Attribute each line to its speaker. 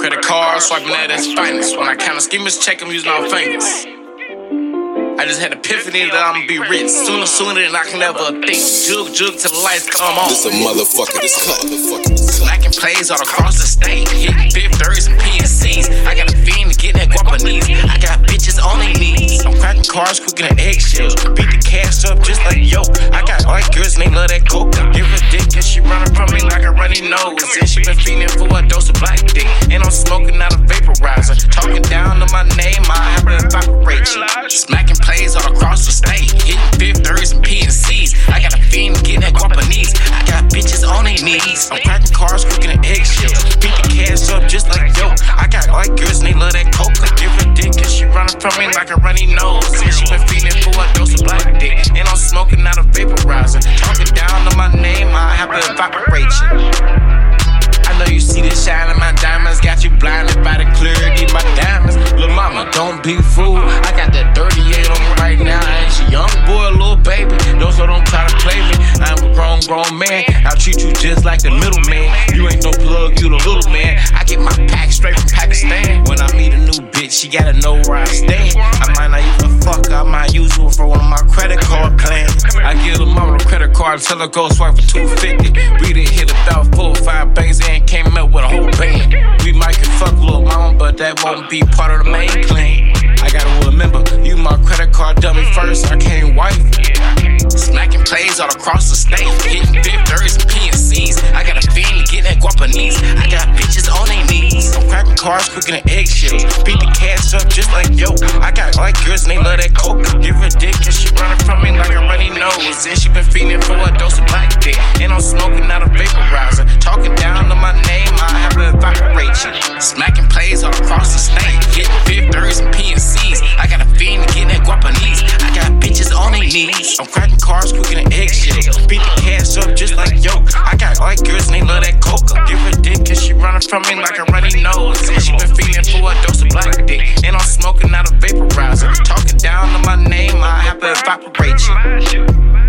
Speaker 1: Credit card, swiping at his finest. When I count a schemers, check, I'm using all fingers. I just had epiphany that I'ma be rich sooner, sooner than I can ever think. Jug, jug till the lights come on.
Speaker 2: This a motherfucker, this cut.
Speaker 1: Slacking plays all across the state. Hitting fifth thirds and PNCs. I got a fiend to get that guapanese. I got bitches on their knees. I'm cracking cars quicker than eggshells. Beat the cash up just like yo. I got white girls and they love that coke. Give her dick and she running from me like a runny nose. And she been feeding for knees. I'm cracking cars cooking than eggshells. Beat the cash up just like yo. I got white girls and they love that coke. Give her dick and she running from me like a runny nose. And she been feeding for a dose of black dick. And I'm smoking out a vaporizer. Talking down on my name, I have to evaporate you. I know you see the shine of my diamonds, got you blinded by the clarity of my diamonds. Little mama, don't be fooled. Grown, man. I'll treat you just like the middleman. You ain't no plug, you the little man. I get my pack straight from Pakistan. When I meet a new bitch, she gotta know where I stand. I might not even a fuck, I might use her for one of my credit card plans. I give the mama credit card, tell her go swipe for 250. We done hit about four or five banks and came up with a whole band. We might can fuck little mama, but that won't be part of the main plan. I gotta remember, you my credit card dummy first, I can't wife. Plays all across the state, fifth thirds and PNCs. I got a fiend to get that guapanese. I got bitches on their knees. I'm cracking cars quicker than eggshells. Beat the cash up just like yo. I got white girls and they love that coke. Give her dick and she running from me like a runny nose. And she been feeding for a dose of black dick. And I'm smoking out a vaporizer. Talking down to my name, I have to evaporate you. Smacking plays all across the state, fifth thirds and PNCs. I got a fiend to get that guapanese. Knees. I'm cracking cars quicker than eggshells. Beat the cash up just like yo. I got white girls and they love that coke. Give her dick and she running from me like a runny nose. And she been feeling for a dose of black dick. And I'm smoking out a vaporizer. Talking down to my name, I have to evaporate you.